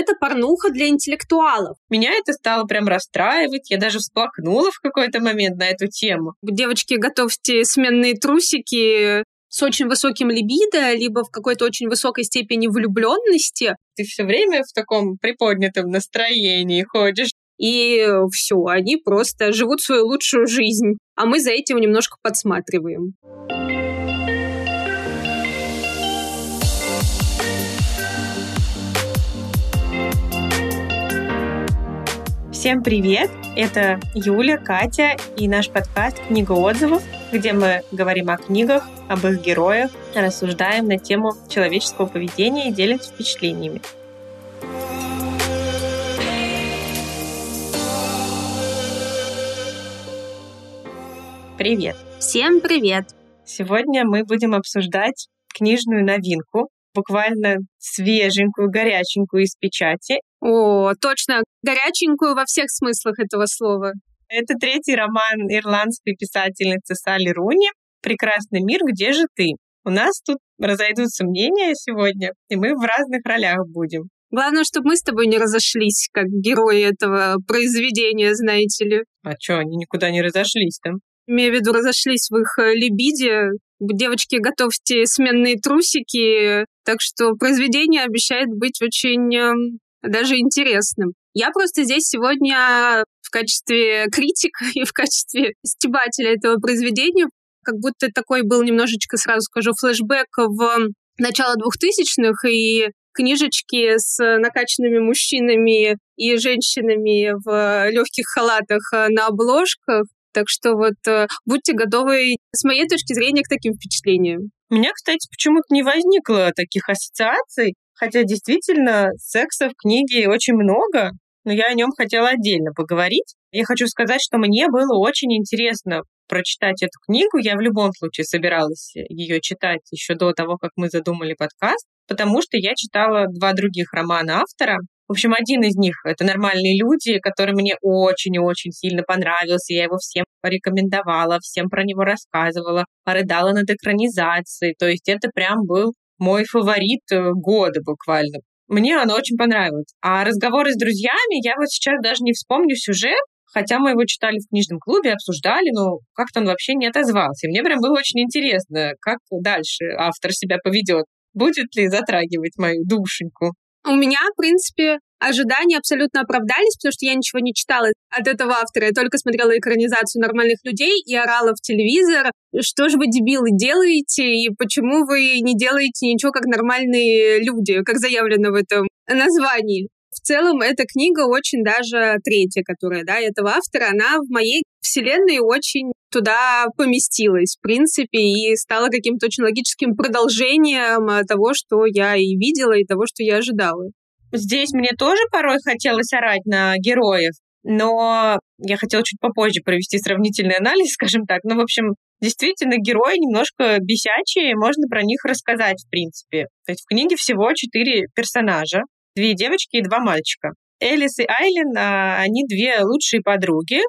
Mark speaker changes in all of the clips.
Speaker 1: это порнуха для интеллектуалов.
Speaker 2: Меня это стало прям расстраивать. Я даже всплакнула в какой-то момент на эту тему.
Speaker 1: Девочки, готовьте сменные трусики с очень высоким либидо, либо в какой-то очень высокой степени влюбленности.
Speaker 2: Ты все время в таком приподнятом настроении ходишь.
Speaker 1: И все, они просто живут свою лучшую жизнь, а мы за этим немножко подсматриваем.
Speaker 2: Всем привет! Это Юля, Катя и наш подкаст «Книга отзывов», где мы говорим о книгах, об их героях, рассуждаем на тему человеческого поведения и делимся впечатлениями. Привет!
Speaker 1: Всем привет!
Speaker 2: Сегодня мы будем обсуждать книжную новинку, буквально свеженькую, горяченькую из печати.
Speaker 1: О, точно, горяченькую во всех смыслах этого слова.
Speaker 2: Это третий роман ирландской писательницы Салли Руни «Прекрасный мир, где же ты?». У нас тут разойдутся мнения сегодня, и мы в разных ролях будем.
Speaker 1: Главное, чтобы мы с тобой не разошлись, как герои этого произведения, знаете ли.
Speaker 2: А что, они никуда не разошлись там?
Speaker 1: Имею в виду, разошлись в их либиде. Девочки, готовьте сменные трусики. Так что произведение обещает быть очень эм, даже интересным. Я просто здесь сегодня в качестве критика и в качестве стебателя этого произведения, как будто такой был немножечко, сразу скажу, флешбэк в начало двухтысячных и книжечки с накачанными мужчинами и женщинами в легких халатах на обложках. Так что вот э, будьте готовы, с моей точки зрения, к таким впечатлениям.
Speaker 2: У меня, кстати, почему-то не возникло таких ассоциаций, хотя действительно секса в книге очень много, но я о нем хотела отдельно поговорить. Я хочу сказать, что мне было очень интересно прочитать эту книгу. Я в любом случае собиралась ее читать еще до того, как мы задумали подкаст, потому что я читала два других романа автора. В общем, один из них — это «Нормальные люди», который мне очень и очень сильно понравился. Я его всем порекомендовала, всем про него рассказывала, рыдала над экранизацией. То есть это прям был мой фаворит э, года буквально. Мне оно очень понравилось. А разговоры с друзьями, я вот сейчас даже не вспомню сюжет, хотя мы его читали в книжном клубе, обсуждали, но как-то он вообще не отозвался. И мне прям было очень интересно, как дальше автор себя поведет. Будет ли затрагивать мою душеньку?
Speaker 1: У меня, в принципе, ожидания абсолютно оправдались, потому что я ничего не читала от этого автора. Я только смотрела экранизацию нормальных людей и орала в телевизор, что же вы, дебилы, делаете, и почему вы не делаете ничего как нормальные люди, как заявлено в этом названии. В целом, эта книга очень даже третья, которая, да, этого автора, она в моей вселенной очень туда поместилась, в принципе, и стала каким-то очень логическим продолжением того, что я и видела, и того, что я ожидала.
Speaker 2: Здесь мне тоже порой хотелось орать на героев, но я хотела чуть попозже провести сравнительный анализ, скажем так. Ну, в общем, действительно, герои немножко бесячие, можно про них рассказать, в принципе. То есть в книге всего четыре персонажа, две девочки и два мальчика. Элис и Айлен, а, они две лучшие подруги,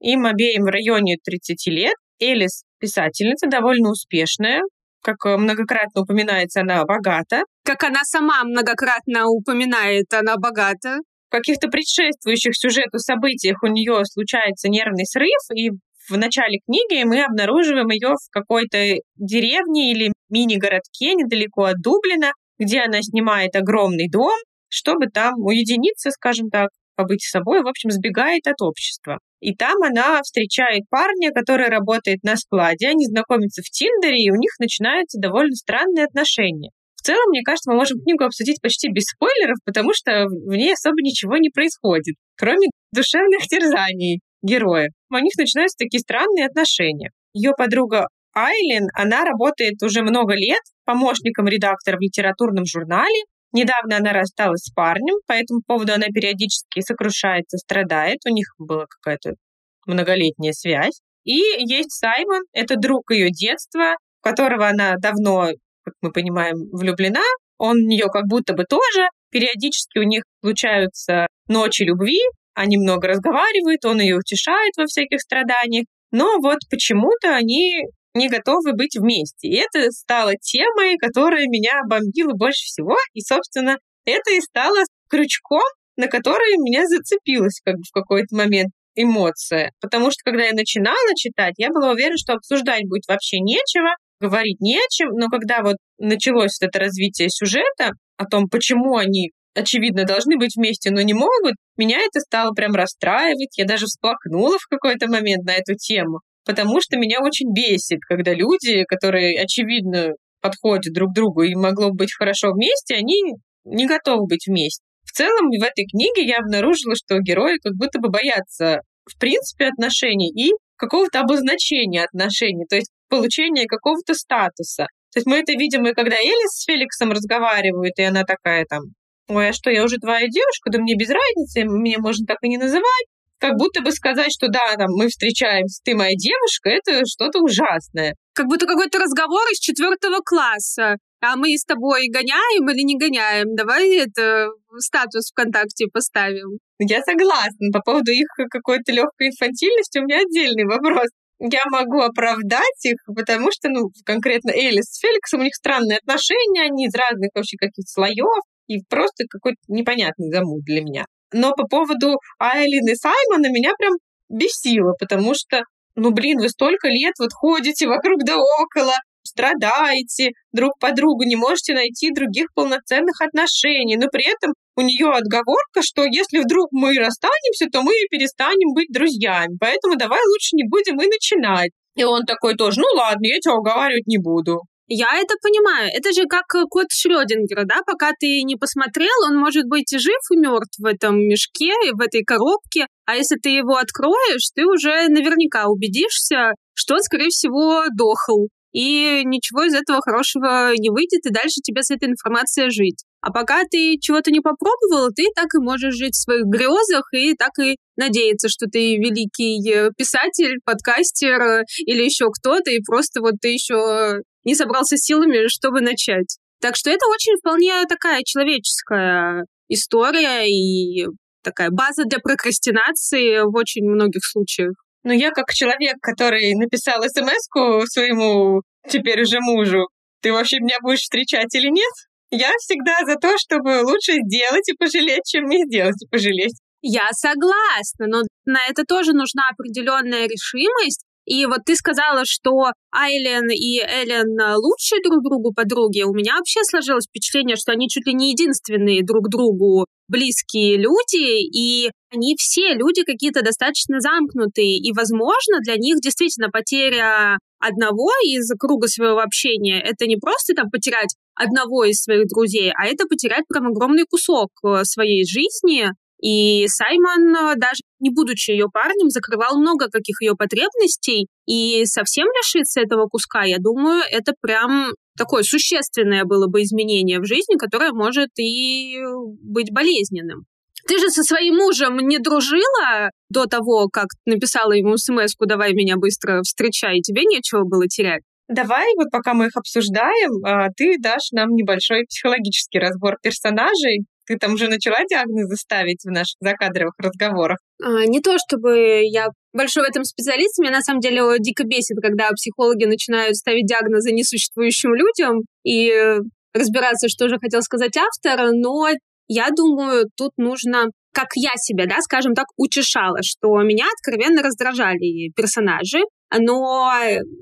Speaker 2: им обеим в районе 30 лет. Элис писательница, довольно успешная, как многократно упоминается, она богата.
Speaker 1: Как она сама многократно упоминает, она богата.
Speaker 2: В каких-то предшествующих сюжету событиях у нее случается нервный срыв, и в начале книги мы обнаруживаем ее в какой-то деревне или мини-городке недалеко от Дублина, где она снимает огромный дом, чтобы там уединиться, скажем так, побыть с собой, в общем, сбегает от общества. И там она встречает парня, который работает на складе, они знакомятся в Тиндере, и у них начинаются довольно странные отношения. В целом, мне кажется, мы можем книгу обсудить почти без спойлеров, потому что в ней особо ничего не происходит, кроме душевных терзаний героев. У них начинаются такие странные отношения. Ее подруга Айлин, она работает уже много лет помощником редактора в литературном журнале, Недавно она рассталась с парнем, по этому поводу она периодически сокрушается, страдает. У них была какая-то многолетняя связь. И есть Саймон, это друг ее детства, в которого она давно, как мы понимаем, влюблена. Он в нее как будто бы тоже. Периодически у них случаются ночи любви, они много разговаривают, он ее утешает во всяких страданиях. Но вот почему-то они не готовы быть вместе. И это стало темой, которая меня бомбила больше всего. И, собственно, это и стало крючком, на который меня зацепилась как бы в какой-то момент эмоция. Потому что, когда я начинала читать, я была уверена, что обсуждать будет вообще нечего, говорить не о чем, но когда вот началось вот это развитие сюжета, о том, почему они очевидно, должны быть вместе, но не могут, меня это стало прям расстраивать. Я даже всплакнула в какой-то момент на эту тему, потому что меня очень бесит, когда люди, которые, очевидно, подходят друг к другу и могло быть хорошо вместе, они не готовы быть вместе. В целом, в этой книге я обнаружила, что герои как будто бы боятся, в принципе, отношений и какого-то обозначения отношений, то есть получения какого-то статуса. То есть мы это видим и когда Элис с Феликсом разговаривают, и она такая там, ой, а что, я уже твоя девушка, да мне без разницы, меня можно так и не называть. Как будто бы сказать, что да, там, мы встречаемся, ты моя девушка, это что-то ужасное.
Speaker 1: Как будто какой-то разговор из четвертого класса. А мы с тобой гоняем или не гоняем? Давай это статус ВКонтакте поставим.
Speaker 2: Я согласна. По поводу их какой-то легкой инфантильности у меня отдельный вопрос. Я могу оправдать их, потому что, ну, конкретно Элис с Феликсом, у них странные отношения, они из разных вообще каких-то слоев и просто какой-то непонятный замут для меня. Но по поводу Айлин и Саймона меня прям бесило, потому что, ну, блин, вы столько лет вот ходите вокруг да около, страдаете друг по другу, не можете найти других полноценных отношений, но при этом у нее отговорка, что если вдруг мы расстанемся, то мы перестанем быть друзьями, поэтому давай лучше не будем и начинать. И он такой тоже, ну ладно, я тебя уговаривать не буду.
Speaker 1: Я это понимаю. Это же как э, кот Шрёдингера, да? Пока ты не посмотрел, он может быть и жив, и мертв в этом мешке, и в этой коробке. А если ты его откроешь, ты уже наверняка убедишься, что он, скорее всего, дохл. И ничего из этого хорошего не выйдет, и дальше тебе с этой информацией жить. А пока ты чего-то не попробовал, ты так и можешь жить в своих грезах и так и надеяться, что ты великий э, писатель, подкастер э, или еще кто-то, и просто вот ты еще не собрался силами, чтобы начать. Так что это очень вполне такая человеческая история и такая база для прокрастинации в очень многих случаях.
Speaker 2: Но я как человек, который написал смс своему теперь уже мужу, ты вообще меня будешь встречать или нет? Я всегда за то, чтобы лучше сделать и пожалеть, чем не сделать и пожалеть.
Speaker 1: Я согласна, но на это тоже нужна определенная решимость, и вот ты сказала, что Айлен и Эллен лучшие друг другу подруги. У меня вообще сложилось впечатление, что они чуть ли не единственные друг другу близкие люди, и они все люди какие-то достаточно замкнутые, и, возможно, для них действительно потеря одного из круга своего общения — это не просто там потерять одного из своих друзей, а это потерять прям огромный кусок э, своей жизни, и Саймон, э, даже не будучи ее парнем, закрывал много каких ее потребностей, и совсем лишиться этого куска, я думаю, это прям такое существенное было бы изменение в жизни, которое может и быть болезненным. Ты же со своим мужем не дружила до того, как написала ему смс «давай меня быстро встречай», тебе нечего было терять?
Speaker 2: Давай, вот пока мы их обсуждаем, а, ты дашь нам небольшой психологический разбор персонажей, ты там уже начала диагнозы ставить в наших закадровых разговорах?
Speaker 1: А, не то чтобы я большой в этом специалист, меня на самом деле дико бесит, когда психологи начинают ставить диагнозы несуществующим людям и разбираться, что же хотел сказать автор, но я думаю, тут нужно как я себя, да, скажем так, утешала, что меня откровенно раздражали персонажи, но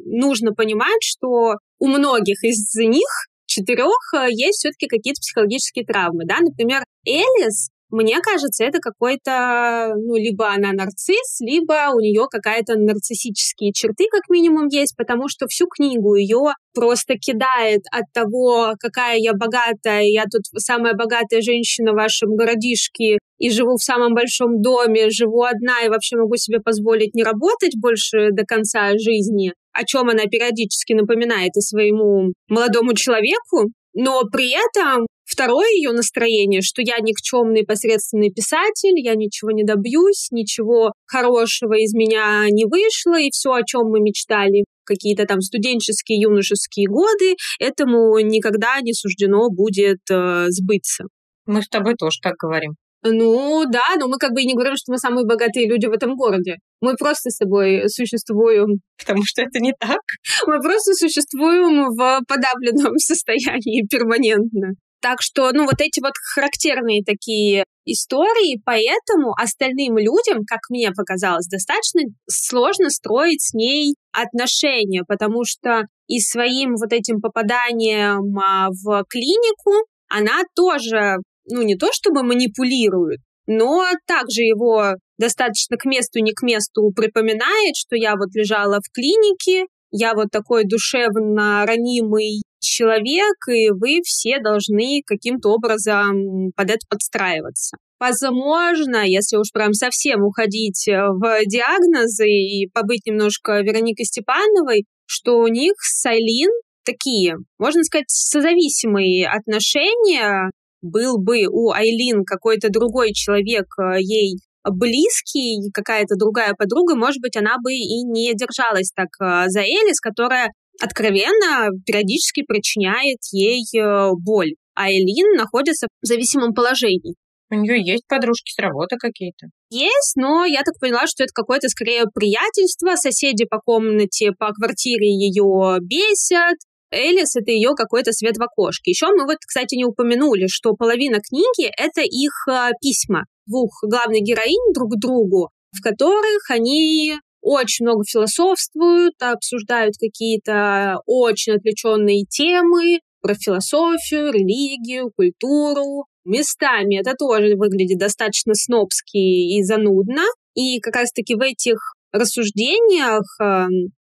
Speaker 1: нужно понимать, что у многих из них четырех э, есть все-таки какие-то психологические травмы, да, например, Элис мне кажется, это какой-то, ну, либо она нарцисс, либо у нее какая-то нарциссические черты, как минимум, есть, потому что всю книгу ее просто кидает от того, какая я богатая, я тут самая богатая женщина в вашем городишке, и живу в самом большом доме, живу одна и вообще могу себе позволить не работать больше до конца жизни, о чем она периодически напоминает и своему молодому человеку, но при этом второе ее настроение, что я никчемный посредственный писатель, я ничего не добьюсь, ничего хорошего из меня не вышло, и все, о чем мы мечтали какие-то там студенческие, юношеские годы, этому никогда не суждено будет э, сбыться.
Speaker 2: Мы с тобой тоже так говорим.
Speaker 1: Ну да, но мы как бы и не говорим, что мы самые богатые люди в этом городе. Мы просто с тобой существуем.
Speaker 2: Потому что это не так.
Speaker 1: Мы просто существуем в подавленном состоянии перманентно. Так что, ну, вот эти вот характерные такие истории, поэтому остальным людям, как мне показалось, достаточно сложно строить с ней отношения, потому что и своим вот этим попаданием а, в клинику она тоже, ну, не то чтобы манипулирует, но также его достаточно к месту, не к месту припоминает, что я вот лежала в клинике, я вот такой душевно ранимый человек, и вы все должны каким-то образом под это подстраиваться. Возможно, если уж прям совсем уходить в диагнозы и побыть немножко Вероникой Степановой, что у них с Айлин такие, можно сказать, созависимые отношения. Был бы у Айлин какой-то другой человек э, ей близкий, какая-то другая подруга, может быть, она бы и не держалась так э, за Элис, которая откровенно периодически причиняет ей э, боль. А Элин находится в зависимом положении.
Speaker 2: У нее есть подружки с работы какие-то?
Speaker 1: Есть, но я так поняла, что это какое-то скорее приятельство. Соседи по комнате, по квартире ее бесят. Элис — это ее какой-то свет в окошке. Еще мы вот, кстати, не упомянули, что половина книги — это их э, письма двух главных героинь друг к другу, в которых они очень много философствуют, обсуждают какие-то очень отвлеченные темы про философию, религию, культуру. Местами это тоже выглядит достаточно снобски и занудно. И как раз-таки в этих рассуждениях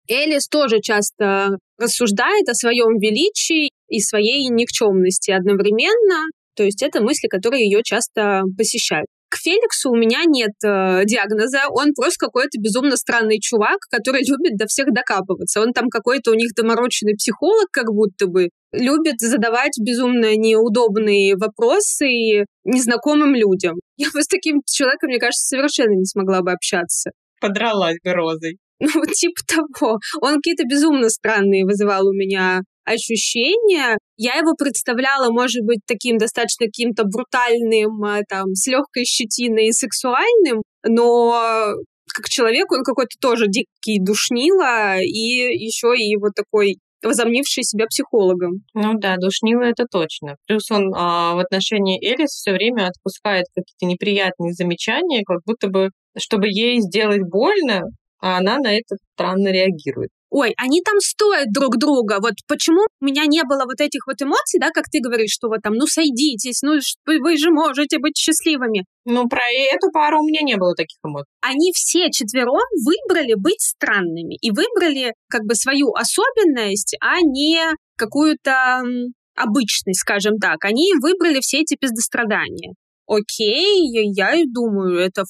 Speaker 1: Элис тоже часто рассуждает о своем величии и своей никчемности одновременно. То есть это мысли, которые ее часто посещают. К Феликсу у меня нет э, диагноза, он просто какой-то безумно странный чувак, который любит до всех докапываться. Он там какой-то у них домороченный психолог, как будто бы, любит задавать безумно неудобные вопросы незнакомым людям. Я бы с таким человеком, мне кажется, совершенно не смогла бы общаться.
Speaker 2: Подралась бы розой.
Speaker 1: Ну, типа того. Он какие-то безумно странные вызывал у меня ощущения. Я его представляла, может быть, таким достаточно каким-то брутальным, а, там, с легкой щетиной и сексуальным, но как человек он какой-то тоже дикий душнила и еще и вот такой возомнивший себя психологом.
Speaker 2: Ну да, душнило это точно. Плюс он а, в отношении Элис все время отпускает какие-то неприятные замечания, как будто бы, чтобы ей сделать больно, а она на это странно реагирует
Speaker 1: ой, они там стоят друг друга, вот почему у меня не было вот этих вот эмоций, да, как ты говоришь, что вот там, ну, сойдитесь, ну, вы же можете быть счастливыми.
Speaker 2: Ну, про эту пару у меня не было таких эмоций.
Speaker 1: Они все четвером выбрали быть странными и выбрали как бы свою особенность, а не какую-то обычность, скажем так. Они выбрали все эти пиздострадания. Окей, я думаю, это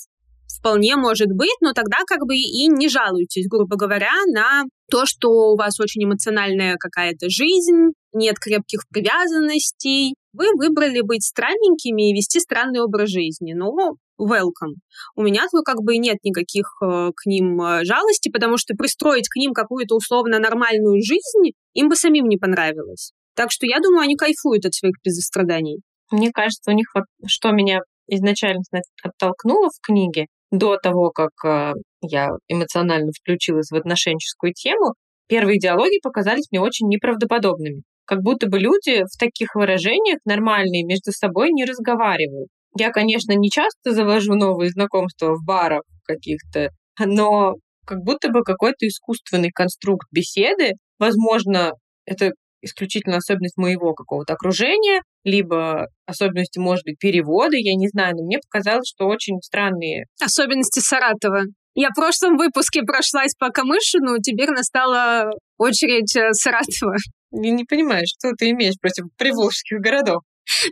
Speaker 1: вполне может быть, но тогда как бы и не жалуйтесь, грубо говоря, на то, что у вас очень эмоциональная какая-то жизнь, нет крепких привязанностей. Вы выбрали быть странненькими и вести странный образ жизни. Ну, welcome. У меня то как бы нет никаких э, к ним э, жалости, потому что пристроить к ним какую-то условно нормальную жизнь им бы самим не понравилось. Так что я думаю, они кайфуют от своих безостраданий.
Speaker 2: Мне кажется, у них вот что меня изначально оттолкнуло в книге, до того, как э, я эмоционально включилась в отношенческую тему, первые диалоги показались мне очень неправдоподобными. Как будто бы люди в таких выражениях нормальные между собой не разговаривают. Я, конечно, не часто завожу новые знакомства в барах каких-то, но как будто бы какой-то искусственный конструкт беседы, возможно, это исключительно особенность моего какого-то окружения, либо особенности, может быть, перевода, я не знаю, но мне показалось, что очень странные.
Speaker 1: Особенности Саратова. Я в прошлом выпуске прошлась по Камышину, теперь настала очередь э, Саратова.
Speaker 2: Я не понимаю, что ты имеешь против приволжских городов.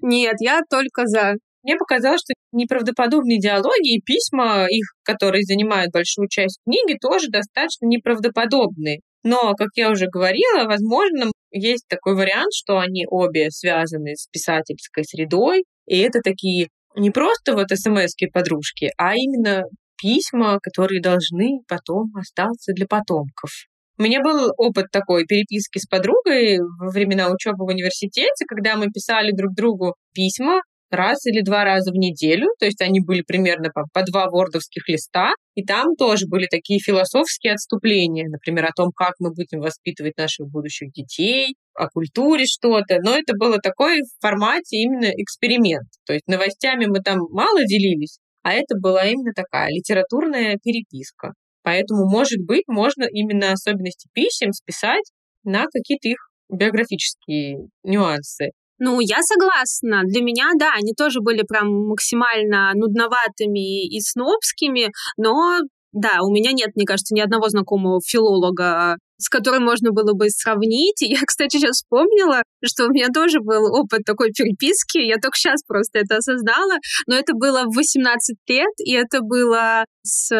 Speaker 1: Нет, я только за.
Speaker 2: Мне показалось, что неправдоподобные диалоги и письма их, которые занимают большую часть книги, тоже достаточно неправдоподобные. Но, как я уже говорила, возможно, есть такой вариант, что они обе связаны с писательской средой, и это такие не просто вот смс подружки, а именно письма, которые должны потом остаться для потомков. У меня был опыт такой переписки с подругой во времена учебы в университете, когда мы писали друг другу письма, раз или два раза в неделю, то есть они были примерно по, по два вордовских листа, и там тоже были такие философские отступления, например, о том, как мы будем воспитывать наших будущих детей, о культуре что-то, но это было такое в формате именно эксперимент. То есть новостями мы там мало делились, а это была именно такая литературная переписка. Поэтому, может быть, можно именно особенности писем списать на какие-то их биографические нюансы.
Speaker 1: Ну, я согласна. Для меня, да, они тоже были прям максимально нудноватыми и снобскими, но да, у меня нет, мне кажется, ни одного знакомого филолога, с которым можно было бы сравнить. Я, кстати, сейчас вспомнила, что у меня тоже был опыт такой переписки. Я только сейчас просто это осознала. Но это было в 18 лет, и это было с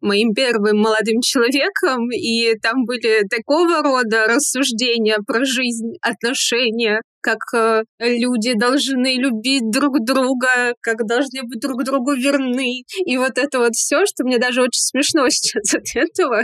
Speaker 1: моим первым молодым человеком, и там были такого рода рассуждения про жизнь, отношения, как э, люди должны любить друг друга, как должны быть друг другу верны. И вот это вот все, что мне даже очень смешно сейчас от этого.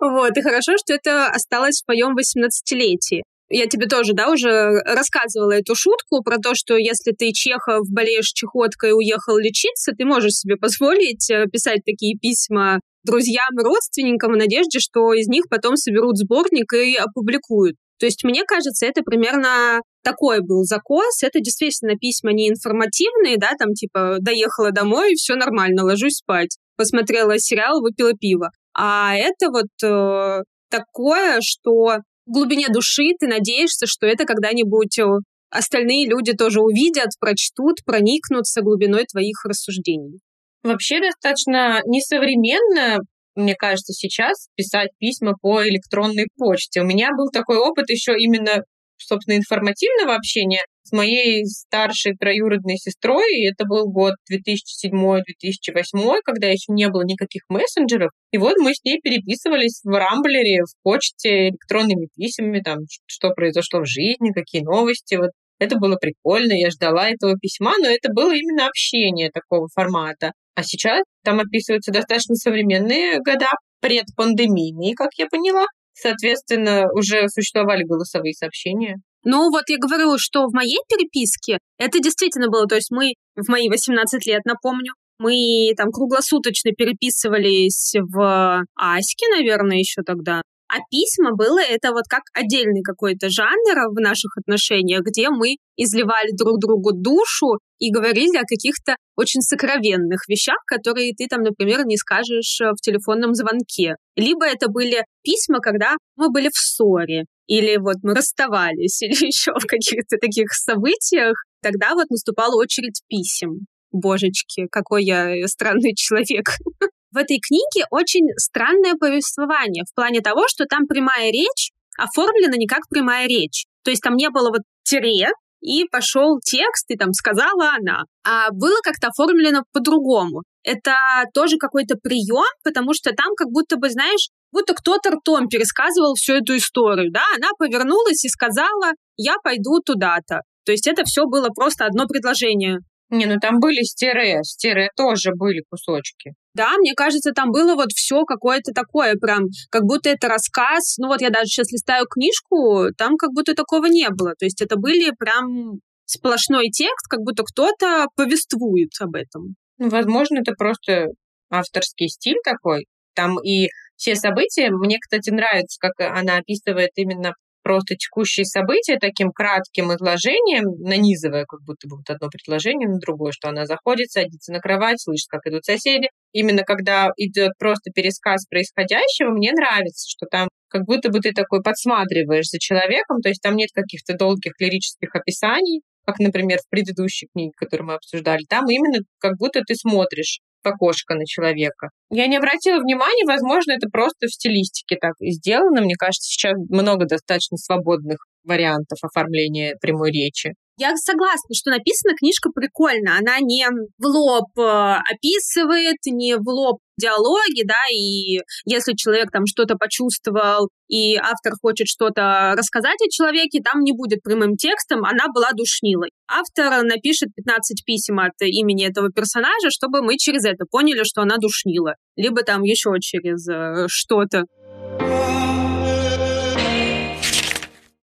Speaker 1: Вот. И хорошо, что это осталось в моем 18-летии. Я тебе тоже, да, уже рассказывала эту шутку про то, что если ты Чехов, болеешь чехоткой и уехал лечиться, ты можешь себе позволить э, писать такие письма друзьям родственникам в надежде, что из них потом соберут сборник и опубликуют. То есть, мне кажется, это примерно такой был закос. Это действительно письма не информативные, да, там типа доехала домой, все нормально, ложусь спать. Посмотрела сериал, выпила пиво. А это вот э, такое, что в глубине души ты надеешься, что это когда-нибудь э, остальные люди тоже увидят, прочтут, проникнутся глубиной твоих рассуждений.
Speaker 2: Вообще достаточно несовременно, мне кажется, сейчас писать письма по электронной почте. У меня был такой опыт еще именно собственно, информативного общения с моей старшей троюродной сестрой. И это был год 2007-2008, когда еще не было никаких мессенджеров. И вот мы с ней переписывались в Рамблере, в почте, электронными письмами, там, что произошло в жизни, какие новости. Вот это было прикольно, я ждала этого письма, но это было именно общение такого формата. А сейчас там описываются достаточно современные года, предпандемийные, как я поняла. Соответственно, уже существовали голосовые сообщения.
Speaker 1: Ну вот я говорю, что в моей переписке это действительно было, то есть мы в мои 18 лет, напомню, мы там круглосуточно переписывались в Аське, наверное, еще тогда. А письма было это вот как отдельный какой-то жанр в наших отношениях, где мы изливали друг другу душу и говорили о каких-то очень сокровенных вещах, которые ты там, например, не скажешь в телефонном звонке. Либо это были письма, когда мы были в ссоре, или вот мы расставались, или еще в каких-то таких событиях. Тогда вот наступала очередь писем. Божечки, какой я странный человек. в этой книге очень странное повествование в плане того, что там прямая речь оформлена не как прямая речь. То есть там не было вот тире, и пошел текст, и там сказала она. А было как-то оформлено по-другому. Это тоже какой-то прием, потому что там как будто бы, знаешь, будто кто-то ртом пересказывал всю эту историю, да, она повернулась и сказала, я пойду туда-то. То есть это все было просто одно предложение.
Speaker 2: Не, ну там были стере, стере тоже были кусочки.
Speaker 1: Да, мне кажется, там было вот все какое-то такое прям, как будто это рассказ. Ну вот я даже сейчас листаю книжку, там как будто такого не было. То есть это были прям сплошной текст, как будто кто-то повествует об этом.
Speaker 2: Ну, возможно, это просто авторский стиль такой. Там и все события. Мне, кстати, нравится, как она описывает именно просто текущие события таким кратким изложением, нанизывая как будто бы вот одно предложение на другое, что она заходит, садится на кровать, слышит, как идут соседи. Именно когда идет просто пересказ происходящего, мне нравится, что там как будто бы ты такой подсматриваешь за человеком, то есть там нет каких-то долгих лирических описаний, как, например, в предыдущей книге, которую мы обсуждали. Там именно как будто ты смотришь окошко на человека. Я не обратила внимания, возможно, это просто в стилистике так сделано. Мне кажется, сейчас много достаточно свободных вариантов оформления прямой речи.
Speaker 1: Я согласна, что написана книжка прикольно. Она не в лоб э, описывает, не в лоб диалоги, да, и если человек там что-то почувствовал, и автор хочет что-то рассказать о человеке, там не будет прямым текстом, она была душнилой. Автор напишет 15 писем от имени этого персонажа, чтобы мы через это поняли, что она душнила. Либо там еще через э, что-то.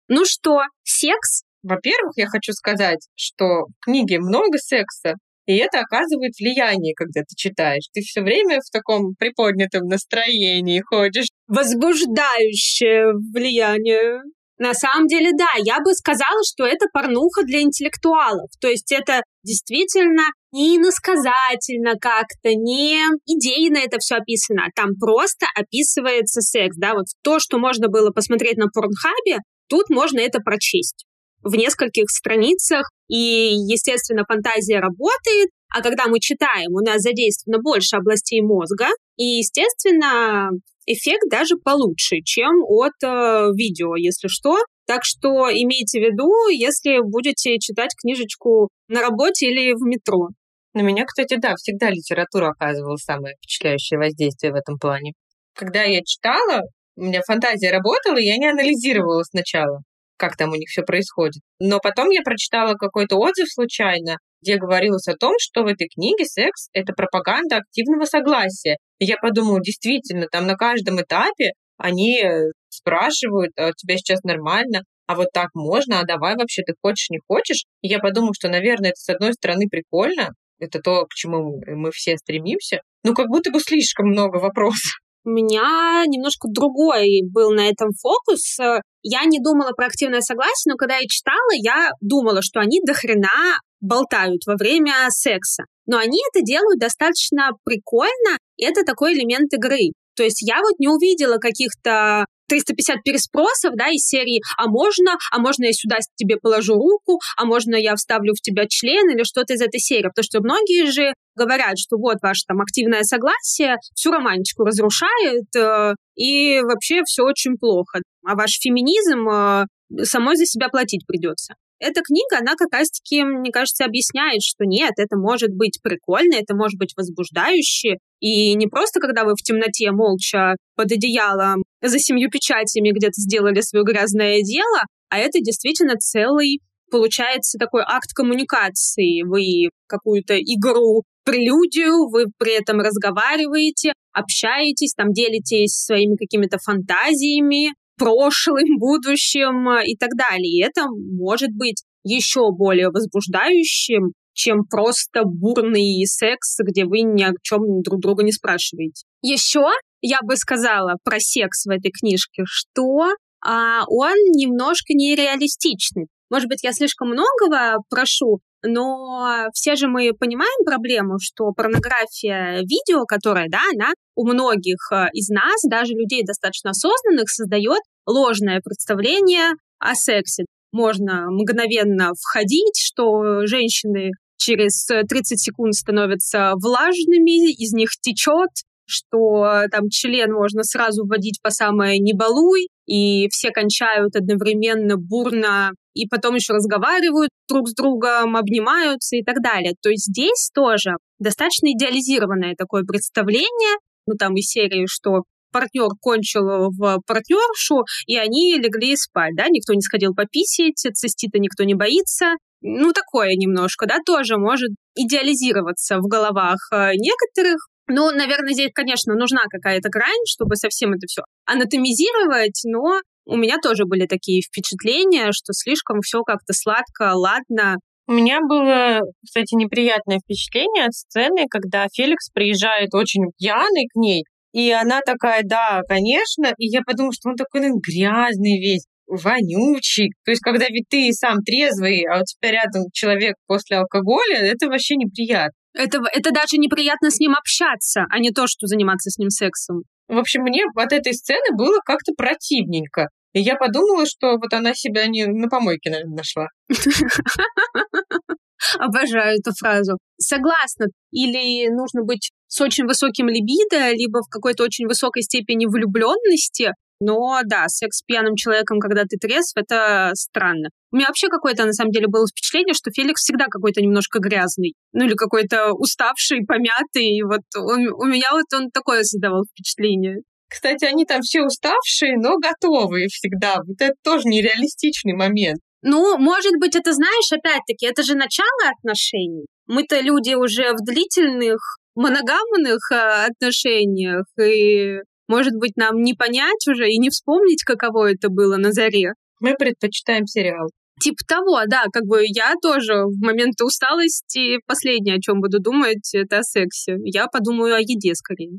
Speaker 1: Ну что, секс
Speaker 2: Во-первых, я хочу сказать, что в книге много секса, и это оказывает влияние, когда ты читаешь. Ты все время в таком приподнятом настроении ходишь.
Speaker 1: Возбуждающее влияние. На самом деле, да, я бы сказала, что это порнуха для интеллектуалов. То есть это действительно не иносказательно как-то, не идейно это все описано. Там просто описывается секс, да, вот то, что можно было посмотреть на порнхабе, тут можно это прочесть в нескольких страницах, и, естественно, фантазия работает, а когда мы читаем, у нас задействовано больше областей мозга, и, естественно, эффект даже получше, чем от э, видео, если что. Так что имейте в виду, если будете читать книжечку на работе или в метро.
Speaker 2: На меня, кстати, да, всегда литература оказывала самое впечатляющее воздействие в этом плане. Когда я читала, у меня фантазия работала, и я не анализировала сначала как там у них все происходит. Но потом я прочитала какой-то отзыв случайно, где говорилось о том, что в этой книге секс — это пропаганда активного согласия. И я подумала, действительно, там на каждом этапе они спрашивают, а у тебя сейчас нормально, а вот так можно, а давай вообще ты хочешь, не хочешь. И я подумала, что, наверное, это с одной стороны прикольно, это то, к чему мы все стремимся, но как будто бы слишком много вопросов.
Speaker 1: У меня немножко другой был на этом фокус. Я не думала про активное согласие, но когда я читала, я думала, что они до хрена болтают во время секса. Но они это делают достаточно прикольно, и это такой элемент игры. То есть я вот не увидела каких-то 350 переспросов, да, из серии «А можно? А можно я сюда тебе положу руку? А можно я вставлю в тебя член?» или что-то из этой серии. Потому что многие же говорят, что вот ваше там активное согласие всю романтику разрушает, э, и вообще все очень плохо. А ваш феминизм э, самой за себя платить придется. Эта книга, она как раз-таки, мне кажется, объясняет, что нет, это может быть прикольно, это может быть возбуждающе. И не просто, когда вы в темноте молча под одеялом за семью печатями где-то сделали свое грязное дело, а это действительно целый получается такой акт коммуникации. Вы какую-то игру, прелюдию, вы при этом разговариваете, общаетесь, там делитесь своими какими-то фантазиями, прошлым, будущим э, и так далее. И это может быть еще более возбуждающим, чем просто бурный секс, где вы ни о чем друг друга не спрашиваете. Еще я бы сказала про секс в этой книжке, что а, он немножко нереалистичный. Может быть, я слишком многого прошу, но все же мы понимаем проблему, что порнография видео, которая, да, она у многих э, из нас, даже людей достаточно осознанных, создает ложное представление о сексе. Можно мгновенно входить, что женщины через 30 секунд становятся влажными, из них течет, что там член можно сразу вводить по самое не балуй, и все кончают одновременно бурно, и потом еще разговаривают друг с другом, обнимаются и так далее. То есть здесь тоже достаточно идеализированное такое представление, ну там из серии, что партнер кончил в партнершу, и они легли спать, да, никто не сходил пописить, цистита никто не боится. Ну, такое немножко, да, тоже может идеализироваться в головах э, некоторых, ну, наверное, здесь, конечно, нужна какая-то грань, чтобы совсем это все анатомизировать, но у меня тоже были такие впечатления, что слишком все как-то сладко, ладно.
Speaker 2: У меня было, кстати, неприятное впечатление от сцены, когда Феликс приезжает очень пьяный к ней, и она такая, да, конечно, и я подумала, что он такой наверное, грязный весь, вонючий. То есть, когда ведь ты сам трезвый, а у тебя рядом человек после алкоголя, это вообще неприятно.
Speaker 1: Это, это даже неприятно с ним общаться, а не то, что заниматься с ним сексом.
Speaker 2: В общем, мне от этой сцены было как-то противненько. И я подумала, что вот она себя не на помойке, наверное, нашла.
Speaker 1: Обожаю эту фразу. Согласна. Или нужно быть с очень высоким либидо, либо в какой-то очень высокой степени влюбленности, но да, секс с пьяным человеком, когда ты трезв, это странно. У меня вообще какое-то, на самом деле, было впечатление, что Феликс всегда какой-то немножко грязный. Ну или какой-то уставший, помятый. И вот он, у меня вот он такое создавал впечатление.
Speaker 2: Кстати, они там все уставшие, но готовые всегда. Вот это тоже нереалистичный момент.
Speaker 1: Ну, может быть, это знаешь, опять-таки, это же начало отношений. Мы-то люди уже в длительных моногамных э, отношениях, и может быть, нам не понять уже и не вспомнить, каково это было на заре.
Speaker 2: Мы предпочитаем сериал.
Speaker 1: Типа того, да, как бы я тоже в моменты усталости последнее, о чем буду думать, это о сексе. Я подумаю о еде скорее.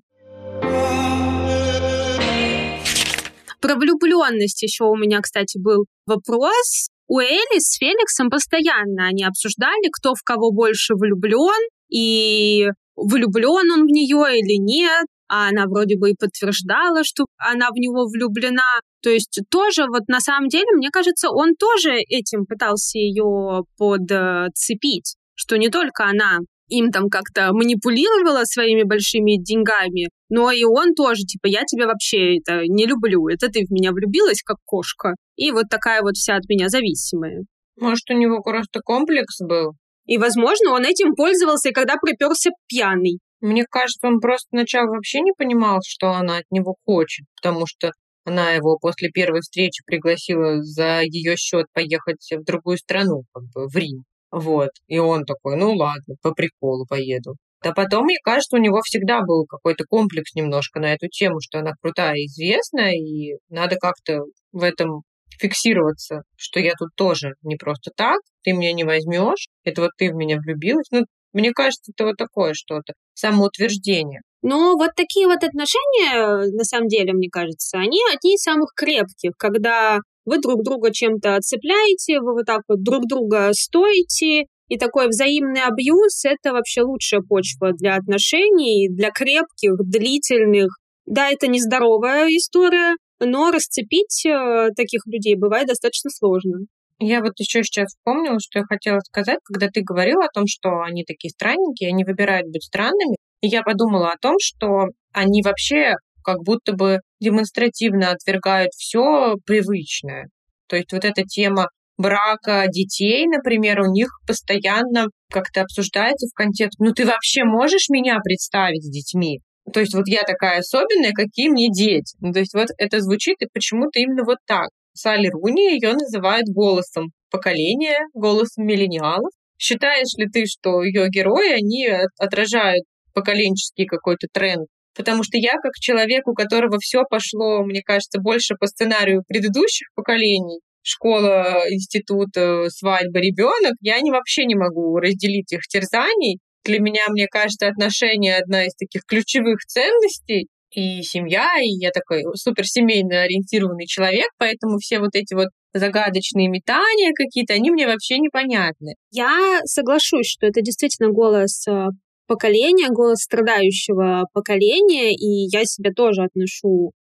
Speaker 1: Про влюбленность еще у меня, кстати, был вопрос. У Эли с Феликсом постоянно они обсуждали, кто в кого больше влюблен, и влюблен он в нее или нет, а она вроде бы и подтверждала, что она в него влюблена. То есть тоже вот на самом деле, мне кажется, он тоже этим пытался ее подцепить, что не только она им там как-то манипулировала своими большими деньгами, но и он тоже, типа, я тебя вообще это не люблю, это ты в меня влюбилась, как кошка, и вот такая вот вся от меня зависимая.
Speaker 2: Может, у него просто комплекс был?
Speaker 1: И, возможно, он этим пользовался, когда приперся пьяный.
Speaker 2: Мне кажется, он просто сначала вообще не понимал, что она от него хочет, потому что она его после первой встречи пригласила за ее счет поехать в другую страну, как бы в Рим. Вот. И он такой, ну ладно, по приколу поеду. А потом, мне кажется, у него всегда был какой-то комплекс немножко на эту тему, что она крутая и известная, и надо как-то в этом фиксироваться, что я тут тоже не просто так, ты меня не возьмешь, это вот ты в меня влюбилась. Ну, мне кажется, это вот такое что-то, самоутверждение.
Speaker 1: Но вот такие вот отношения, на самом деле, мне кажется, они одни из самых крепких, когда вы друг друга чем-то отцепляете, вы вот так вот друг друга стоите, и такой взаимный абьюз — это вообще лучшая почва для отношений, для крепких, длительных. Да, это нездоровая история, но расцепить э, таких людей бывает достаточно сложно.
Speaker 2: Я вот еще сейчас вспомнила, что я хотела сказать, когда ты говорила о том, что они такие странненькие, они выбирают быть странными. И я подумала о том, что они вообще как будто бы демонстративно отвергают все привычное. То есть вот эта тема брака детей, например, у них постоянно как-то обсуждается в контексте, ну ты вообще можешь меня представить с детьми? То есть вот я такая особенная, какие мне дети? Ну, то есть вот это звучит и почему-то именно вот так. Салли Руни ее называют голосом поколения, голосом миллениалов. Считаешь ли ты, что ее герои, они отражают поколенческий какой-то тренд потому что я, как человек, у которого все пошло, мне кажется, больше по сценарию предыдущих поколений, школа, институт, э, свадьба, ребенок, я не, вообще не могу разделить их терзаний. Для меня, мне кажется, отношения одна из таких ключевых ценностей, и семья, и я такой суперсемейно ориентированный человек, поэтому все вот эти вот загадочные метания какие-то, они мне вообще непонятны.
Speaker 1: Я соглашусь, что это действительно голос э, поколения, голос страдающего поколения, и я себя тоже отношу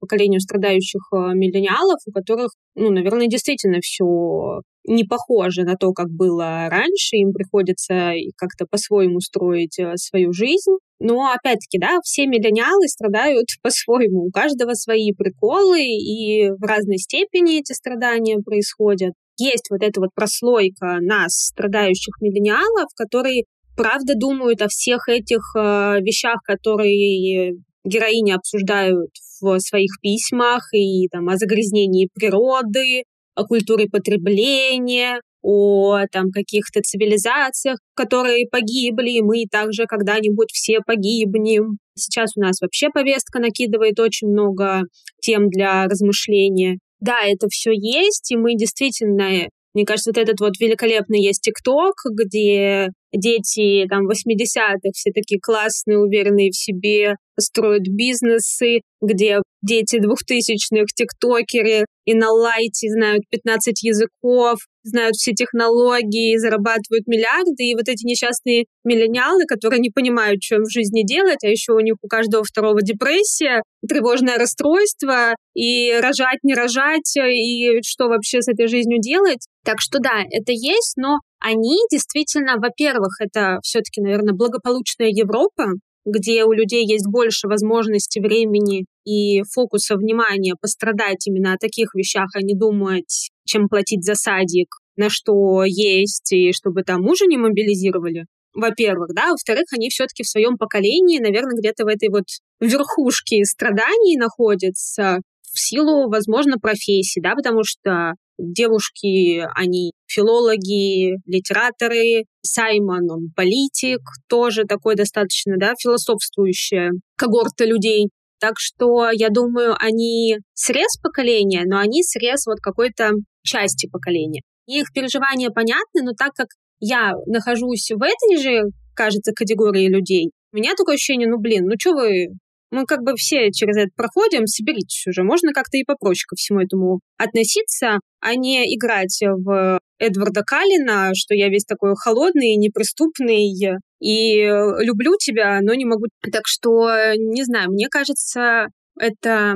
Speaker 1: поколению страдающих э, миллениалов, у которых, ну, наверное, действительно все не похоже на то, как было раньше, им приходится как-то по-своему строить э, свою жизнь. Но, опять-таки, да, все миллениалы страдают по-своему, у каждого свои приколы, и в разной степени эти страдания происходят. Есть вот эта вот прослойка нас, страдающих миллениалов, которые правда думают о всех этих э, вещах, которые героини обсуждают в своих письмах, и там о загрязнении природы, о культуре потребления, о там каких-то цивилизациях, которые погибли, и мы также когда-нибудь все погибнем. Сейчас у нас вообще повестка накидывает очень много тем для размышления. Да, это все есть, и мы действительно мне кажется, вот этот вот великолепный есть ТикТок, где дети там 80-х все такие классные, уверенные в себе, строят бизнесы, где дети двухтысячных тиктокеры и на лайте знают 15 языков, знают все технологии, зарабатывают миллиарды, и вот эти несчастные миллениалы, которые не понимают, что им в жизни делать, а еще у них у каждого второго депрессия, тревожное расстройство, и рожать, не рожать, и что вообще с этой жизнью делать. Так что да, это есть, но они действительно, во-первых, это все-таки, наверное, благополучная Европа, где у людей есть больше возможностей, времени и фокуса внимания пострадать именно о таких вещах, а не думать, чем платить за садик, на что есть, и чтобы там мужа не мобилизировали. Во-первых, да, во-вторых, они все-таки в своем поколении, наверное, где-то в этой вот верхушке страданий находятся в силу, возможно, профессии, да, потому что девушки, они филологи, литераторы, Саймон, он политик, тоже такой достаточно, да, философствующая когорта людей. Так что, я думаю, они срез поколения, но они срез вот какой-то части поколения. Их переживания понятны, но так как я нахожусь в этой же, кажется, категории людей, у меня такое ощущение, ну, блин, ну что вы мы как бы все через это проходим, соберитесь уже. Можно как-то и попроще ко всему этому относиться, а не играть в Эдварда Калина, что я весь такой холодный, неприступный, и люблю тебя, но не могу. Так что, не знаю, мне кажется, это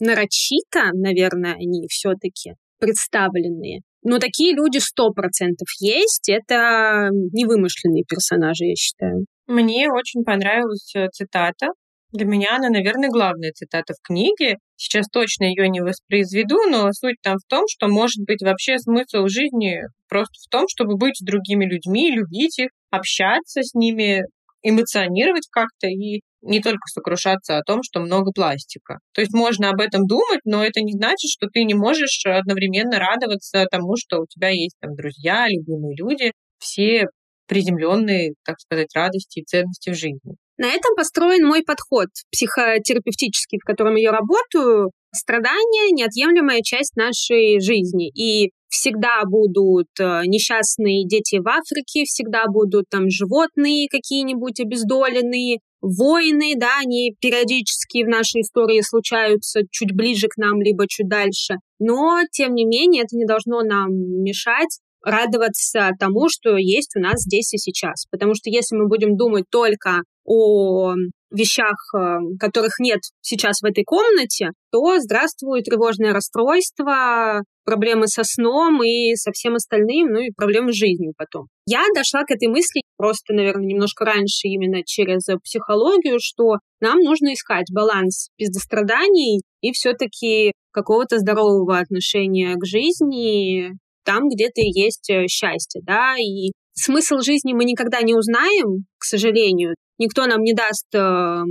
Speaker 1: нарочито, наверное, они все-таки представленные. Но такие люди сто процентов есть. Это невымышленные персонажи, я считаю.
Speaker 2: Мне очень понравилась э, цитата для меня она, наверное, главная цитата в книге. Сейчас точно ее не воспроизведу, но суть там в том, что может быть вообще смысл жизни просто в том, чтобы быть с другими людьми, любить их, общаться с ними, эмоционировать как-то и не только сокрушаться о том, что много пластика. То есть можно об этом думать, но это не значит, что ты не можешь одновременно радоваться тому, что у тебя есть там друзья, любимые люди, все приземленные, так сказать, радости и ценности в жизни.
Speaker 1: На этом построен мой подход психотерапевтический, в котором я работаю. Страдания — неотъемлемая часть нашей жизни. И всегда будут э, несчастные дети в Африке, всегда будут там животные какие-нибудь обездоленные, войны, да, они периодически в нашей истории случаются чуть ближе к нам, либо чуть дальше. Но, тем не менее, это не должно нам мешать радоваться тому, что есть у нас здесь и сейчас. Потому что если мы будем думать только о вещах, э, которых нет сейчас в этой комнате, то здравствует тревожное расстройство, проблемы со сном и со всем остальным, ну и проблемы с жизнью потом. Я дошла к этой мысли просто, наверное, немножко раньше именно через психологию, что нам нужно искать баланс пиздостраданий и все-таки какого-то здорового отношения к жизни, там где-то есть э, счастье, да, и смысл жизни мы никогда не узнаем, к сожалению. Никто нам не даст э,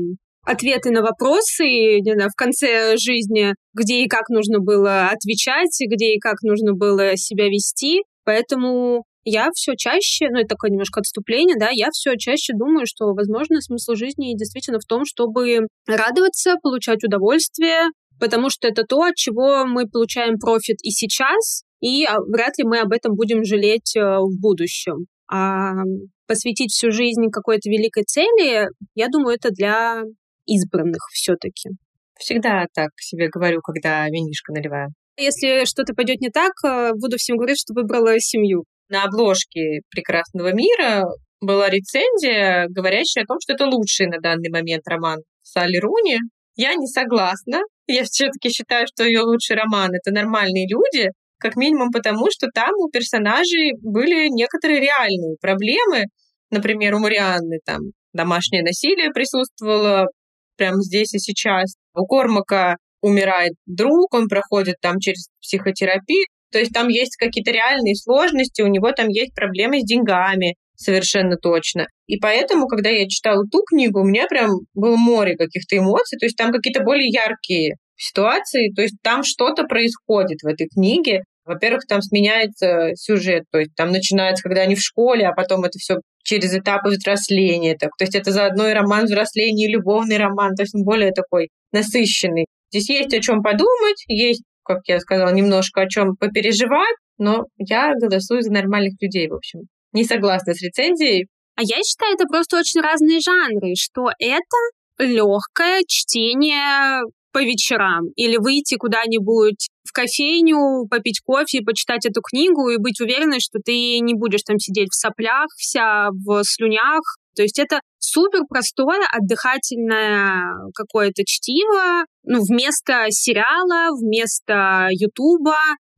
Speaker 1: ответы на вопросы не знаю, в конце жизни, где и как нужно было отвечать, где и как нужно было себя вести. Поэтому я все чаще, ну это такое немножко отступление, да, я все чаще думаю, что, возможно, смысл жизни действительно в том, чтобы радоваться, получать удовольствие, потому что это то, от чего мы получаем профит и сейчас, и а, вряд ли мы об этом будем жалеть э, в будущем. А посвятить всю жизнь какой-то великой цели, я думаю, это для избранных все-таки.
Speaker 2: Всегда так себе говорю, когда винишко наливаю.
Speaker 1: Если что-то пойдет не так, э, буду всем говорить, что выбрала семью.
Speaker 2: На обложке «Прекрасного мира» была рецензия, говорящая о том, что это лучший на данный момент роман Салли Руни. Я не согласна. Я все-таки считаю, что ее лучший роман — это «Нормальные люди», как минимум потому, что там у персонажей были некоторые реальные проблемы. Например, у Марианны там домашнее насилие присутствовало прямо здесь и сейчас. У Кормака умирает друг, он проходит там через психотерапию. То есть там есть какие-то реальные сложности, у него там есть проблемы с деньгами, совершенно точно. И поэтому, когда я читала ту книгу, у меня прям было море каких-то эмоций, то есть там какие-то более яркие ситуации, то есть там что-то происходит в этой книге. Во-первых, там сменяется сюжет, то есть там начинается, когда они в школе, а потом это все через этапы взросления. Так. То есть это заодно и роман взросления, и любовный роман, то есть он более такой насыщенный. Здесь есть о чем подумать, есть, как я сказала, немножко о чем попереживать, но я голосую за нормальных людей, в общем. Не согласна с рецензией.
Speaker 1: А я считаю, это просто очень разные жанры, что это легкое чтение по вечерам или выйти куда-нибудь в кофейню, попить кофе, почитать эту книгу и быть уверенной, что ты не будешь там сидеть в соплях, вся в слюнях. То есть это супер простое отдыхательное какое-то чтиво, ну, вместо сериала, вместо Ютуба,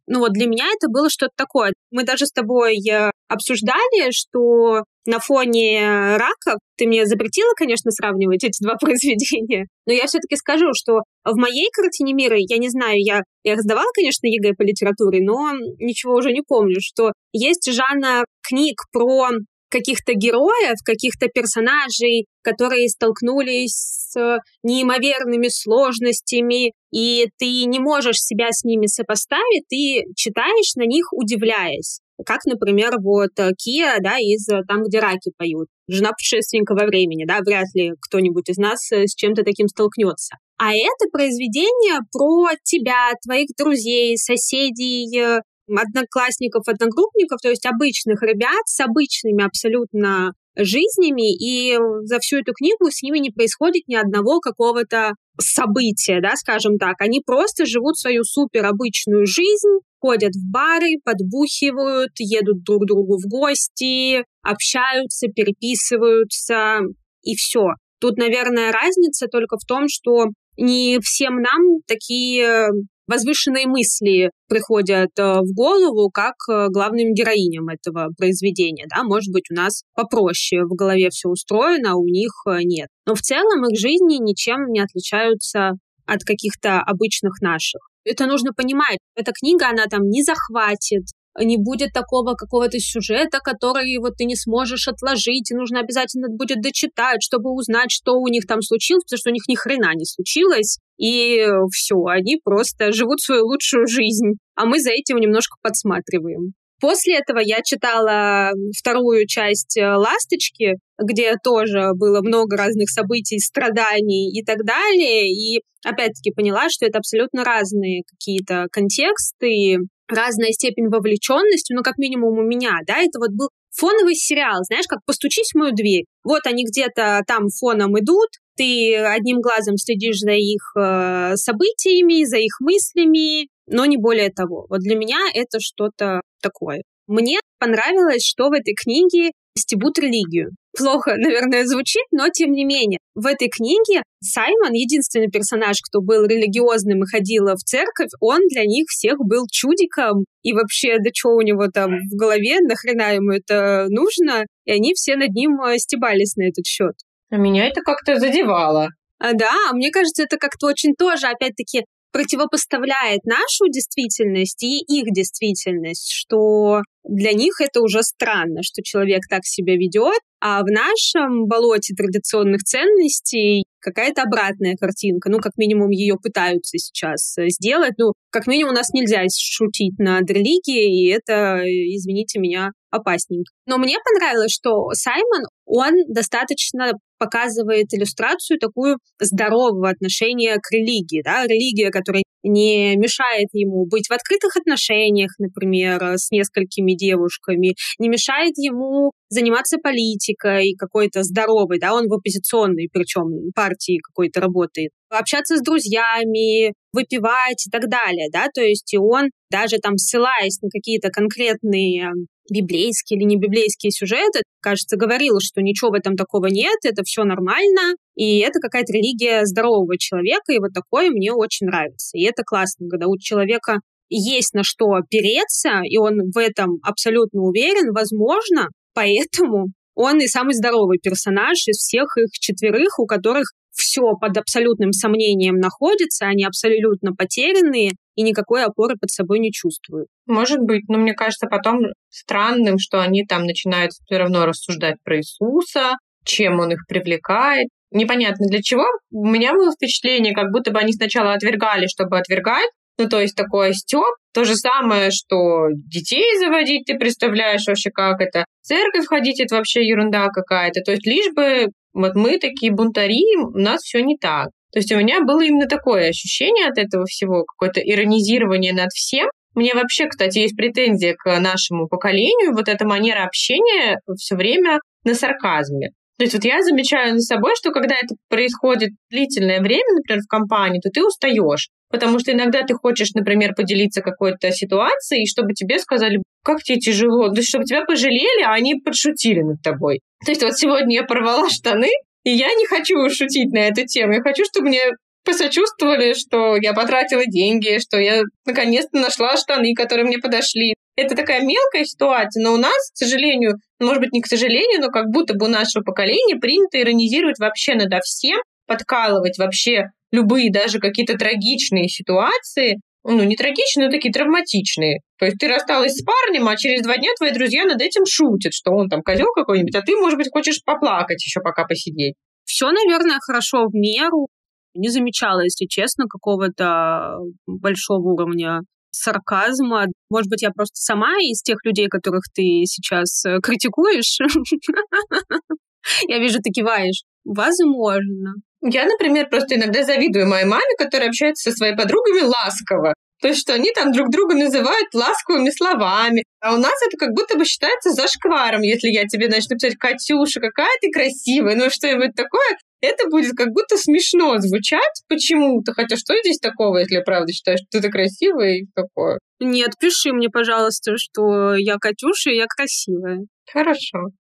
Speaker 1: ну вот для меня это было что-то такое. Мы даже с тобой э, обсуждали, что на фоне раков ты мне запретила, конечно, сравнивать эти два произведения, но я все-таки скажу, что в моей картине мира, я не знаю, я, я раздавала, конечно, ЕГЭ по литературе, но ничего уже не помню, что есть жанр книг про каких-то героев, каких-то персонажей, которые столкнулись с неимоверными сложностями, и ты не можешь себя с ними сопоставить, ты читаешь на них, удивляясь. Как, например, вот Кия, да, из «Там, где раки поют». Жена путешественника во времени, да, вряд ли кто-нибудь из нас с чем-то таким столкнется. А это произведение про тебя, твоих друзей, соседей, одноклассников, одногруппников, то есть обычных ребят с обычными абсолютно жизнями, и за всю эту книгу с ними не происходит ни одного какого-то события, да, скажем так. Они просто живут свою супер обычную жизнь, ходят в бары, подбухивают, едут друг к другу в гости, общаются, переписываются, и все. Тут, наверное, разница только в том, что не всем нам такие возвышенные мысли приходят э, в голову как э, главным героиням этого произведения. Да? Может быть, у нас попроще в голове все устроено, а у них э, нет. Но в целом их жизни ничем не отличаются от каких-то обычных наших. Это нужно понимать. Эта книга, она там не захватит, не будет такого какого-то сюжета, который вот ты не сможешь отложить, и нужно обязательно будет дочитать, чтобы узнать, что у них там случилось, потому что у них ни хрена не случилось, и все, они просто живут свою лучшую жизнь, а мы за этим немножко подсматриваем. После этого я читала вторую часть э, «Ласточки», где тоже было много разных событий, страданий и так далее. И опять-таки поняла, что это абсолютно разные какие-то контексты, разная степень вовлеченности, ну, как минимум у меня, да, это вот был фоновый сериал, знаешь, как «Постучись в мою дверь». Вот они где-то там фоном идут, ты одним глазом следишь за их э, событиями, за их мыслями, но не более того. Вот для меня это что-то такое. Мне понравилось, что в этой книге стебут религию. Плохо, наверное, звучит, но тем не менее. В этой книге Саймон, единственный персонаж, кто был религиозным и ходил в церковь, он для них всех был чудиком. И вообще, да что у него там в голове, нахрена ему это нужно? И они все над ним э, стебались на этот счет.
Speaker 2: А меня это как-то задевало.
Speaker 1: А, да, мне кажется, это как-то очень тоже, опять-таки, противопоставляет нашу действительность и их действительность, что для них это уже странно, что человек так себя ведет, а в нашем болоте традиционных ценностей какая-то обратная картинка. Ну, как минимум, ее пытаются сейчас сделать. Ну, как минимум, у нас нельзя шутить над религией, и это, извините меня, опасненько. Но мне понравилось, что Саймон, он достаточно показывает иллюстрацию такую здорового отношения к религии. Да? Религия, которая не мешает ему быть в открытых отношениях, например, с несколькими девушками, не мешает ему заниматься политикой какой-то здоровой, да, он в оппозиционной, причем партии какой-то работает, общаться с друзьями, выпивать и так далее, да, то есть и он даже там ссылаясь на какие-то конкретные библейские или не библейские сюжеты, кажется, говорил, что ничего в этом такого нет, это все нормально, и это какая-то религия здорового человека, и вот такое мне очень нравится. И это классно, когда у человека есть на что опереться, и он в этом абсолютно уверен, возможно, поэтому он и самый здоровый персонаж из всех их четверых, у которых все под абсолютным сомнением находится, они абсолютно потерянные и никакой опоры под собой не чувствуют.
Speaker 2: Может быть, но мне кажется потом странным, что они там начинают все равно рассуждать про Иисуса, чем он их привлекает. Непонятно для чего. У меня было впечатление, как будто бы они сначала отвергали, чтобы отвергать, ну, то есть такой стёб. То же самое, что детей заводить, ты представляешь вообще, как это. В церковь ходить, это вообще ерунда какая-то. То есть лишь бы вот мы такие бунтари, у нас все не так. То есть у меня было именно такое ощущение от этого всего, какое-то иронизирование над всем. Мне вообще, кстати, есть претензия к нашему поколению. Вот эта манера общения все время на сарказме. То есть вот я замечаю за собой, что когда это происходит длительное время, например, в компании, то ты устаешь. Потому что иногда ты хочешь, например, поделиться какой-то ситуацией, чтобы тебе сказали, как тебе тяжело, да чтобы тебя пожалели, а они подшутили над тобой. То есть вот сегодня я порвала штаны, и я не хочу шутить на эту тему. Я хочу, чтобы мне посочувствовали, что я потратила деньги, что я наконец-то нашла штаны, которые мне подошли. Это такая мелкая ситуация, но у нас, к сожалению, может быть, не к сожалению, но как будто бы у нашего поколения принято иронизировать вообще надо всем, подкалывать вообще любые даже какие-то трагичные ситуации, ну, не трагичные, но такие травматичные. То есть ты рассталась с парнем, а через два дня твои друзья над этим шутят, что он там козел какой-нибудь, а ты, может быть, хочешь поплакать еще пока посидеть.
Speaker 1: Все, наверное, хорошо в меру. Не замечала, если честно, какого-то большого уровня сарказма. Может быть, я просто сама из тех людей, которых ты сейчас э, критикуешь. Я вижу, ты киваешь. Возможно.
Speaker 2: Я, например, просто иногда завидую моей маме, которая общается со своими подругами ласково. То есть, что они там друг друга называют ласковыми словами. А у нас это как будто бы считается зашкваром, если я тебе начну писать «Катюша, какая ты красивая», ну что-нибудь такое, это будет как будто смешно звучать почему-то. Хотя что здесь такого, если я правда считаю, что ты красивая и такое?
Speaker 1: Нет, пиши мне, пожалуйста, что я Катюша, и я красивая.
Speaker 2: Хорошо.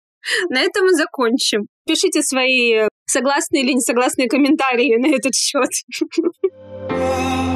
Speaker 1: На этом мы закончим. Пишите свои согласные или несогласные комментарии на этот счет.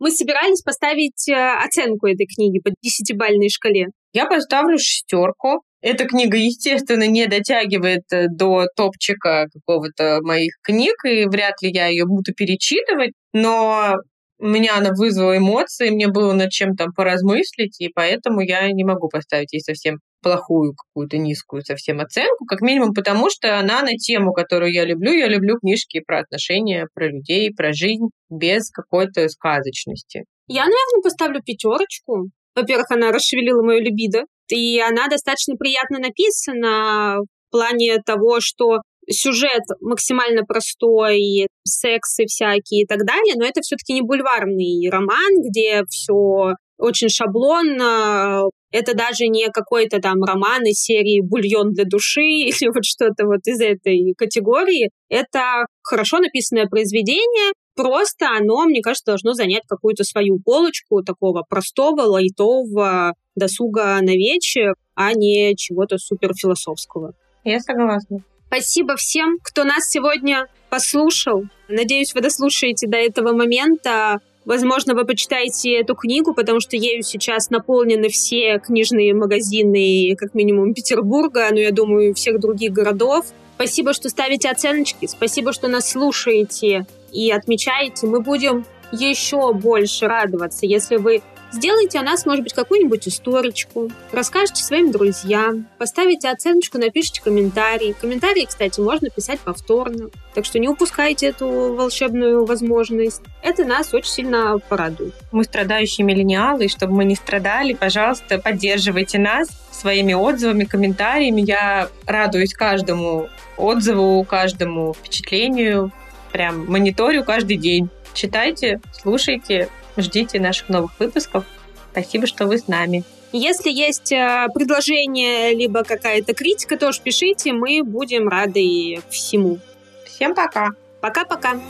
Speaker 1: Мы собирались поставить э, оценку этой книги по десятибальной шкале.
Speaker 2: Я поставлю шестерку. Эта книга, естественно, не дотягивает э, до топчика какого-то моих книг, и вряд ли я ее буду перечитывать, но меня она вызвала эмоции, мне было над чем там поразмыслить, и поэтому я не могу поставить ей совсем плохую какую-то низкую совсем оценку, как минимум потому, что она на тему, которую я люблю. Я люблю книжки про отношения, про людей, про жизнь без какой-то сказочности.
Speaker 1: Я, наверное, поставлю пятерочку. Во-первых, она расшевелила мою либидо, и она достаточно приятно написана в плане того, что сюжет максимально простой, сексы всякие и так далее, но это все-таки не бульварный роман, где все очень шаблонно. Это даже не какой-то там роман из серии «Бульон для души» или вот что-то вот из этой категории. Это хорошо написанное произведение, просто оно, мне кажется, должно занять какую-то свою полочку такого простого, лайтового досуга на вечер, а не чего-то суперфилософского.
Speaker 2: Я согласна.
Speaker 1: Спасибо всем, кто нас сегодня послушал. Надеюсь, вы дослушаете до этого момента. Возможно, вы почитаете эту книгу, потому что ею сейчас наполнены все книжные магазины, как минимум Петербурга, но я думаю, всех других городов. Спасибо, что ставите оценочки, спасибо, что нас слушаете и отмечаете. Мы будем еще больше радоваться, если вы Сделайте о нас, может быть, какую-нибудь историчку, расскажите своим друзьям, поставите оценочку, напишите комментарий. Комментарии, кстати, можно писать повторно, так что не упускайте эту волшебную возможность. Это нас очень сильно порадует.
Speaker 2: Мы страдающие миллениалы, и чтобы мы не страдали, пожалуйста, поддерживайте нас своими отзывами, комментариями. Я радуюсь каждому отзыву, каждому впечатлению. Прям мониторю каждый день. Читайте, слушайте, Ждите наших новых выпусков. Спасибо, что вы с нами.
Speaker 1: Если есть э, предложение, либо какая-то критика, тоже пишите, мы будем рады всему.
Speaker 2: Всем пока.
Speaker 1: Пока-пока.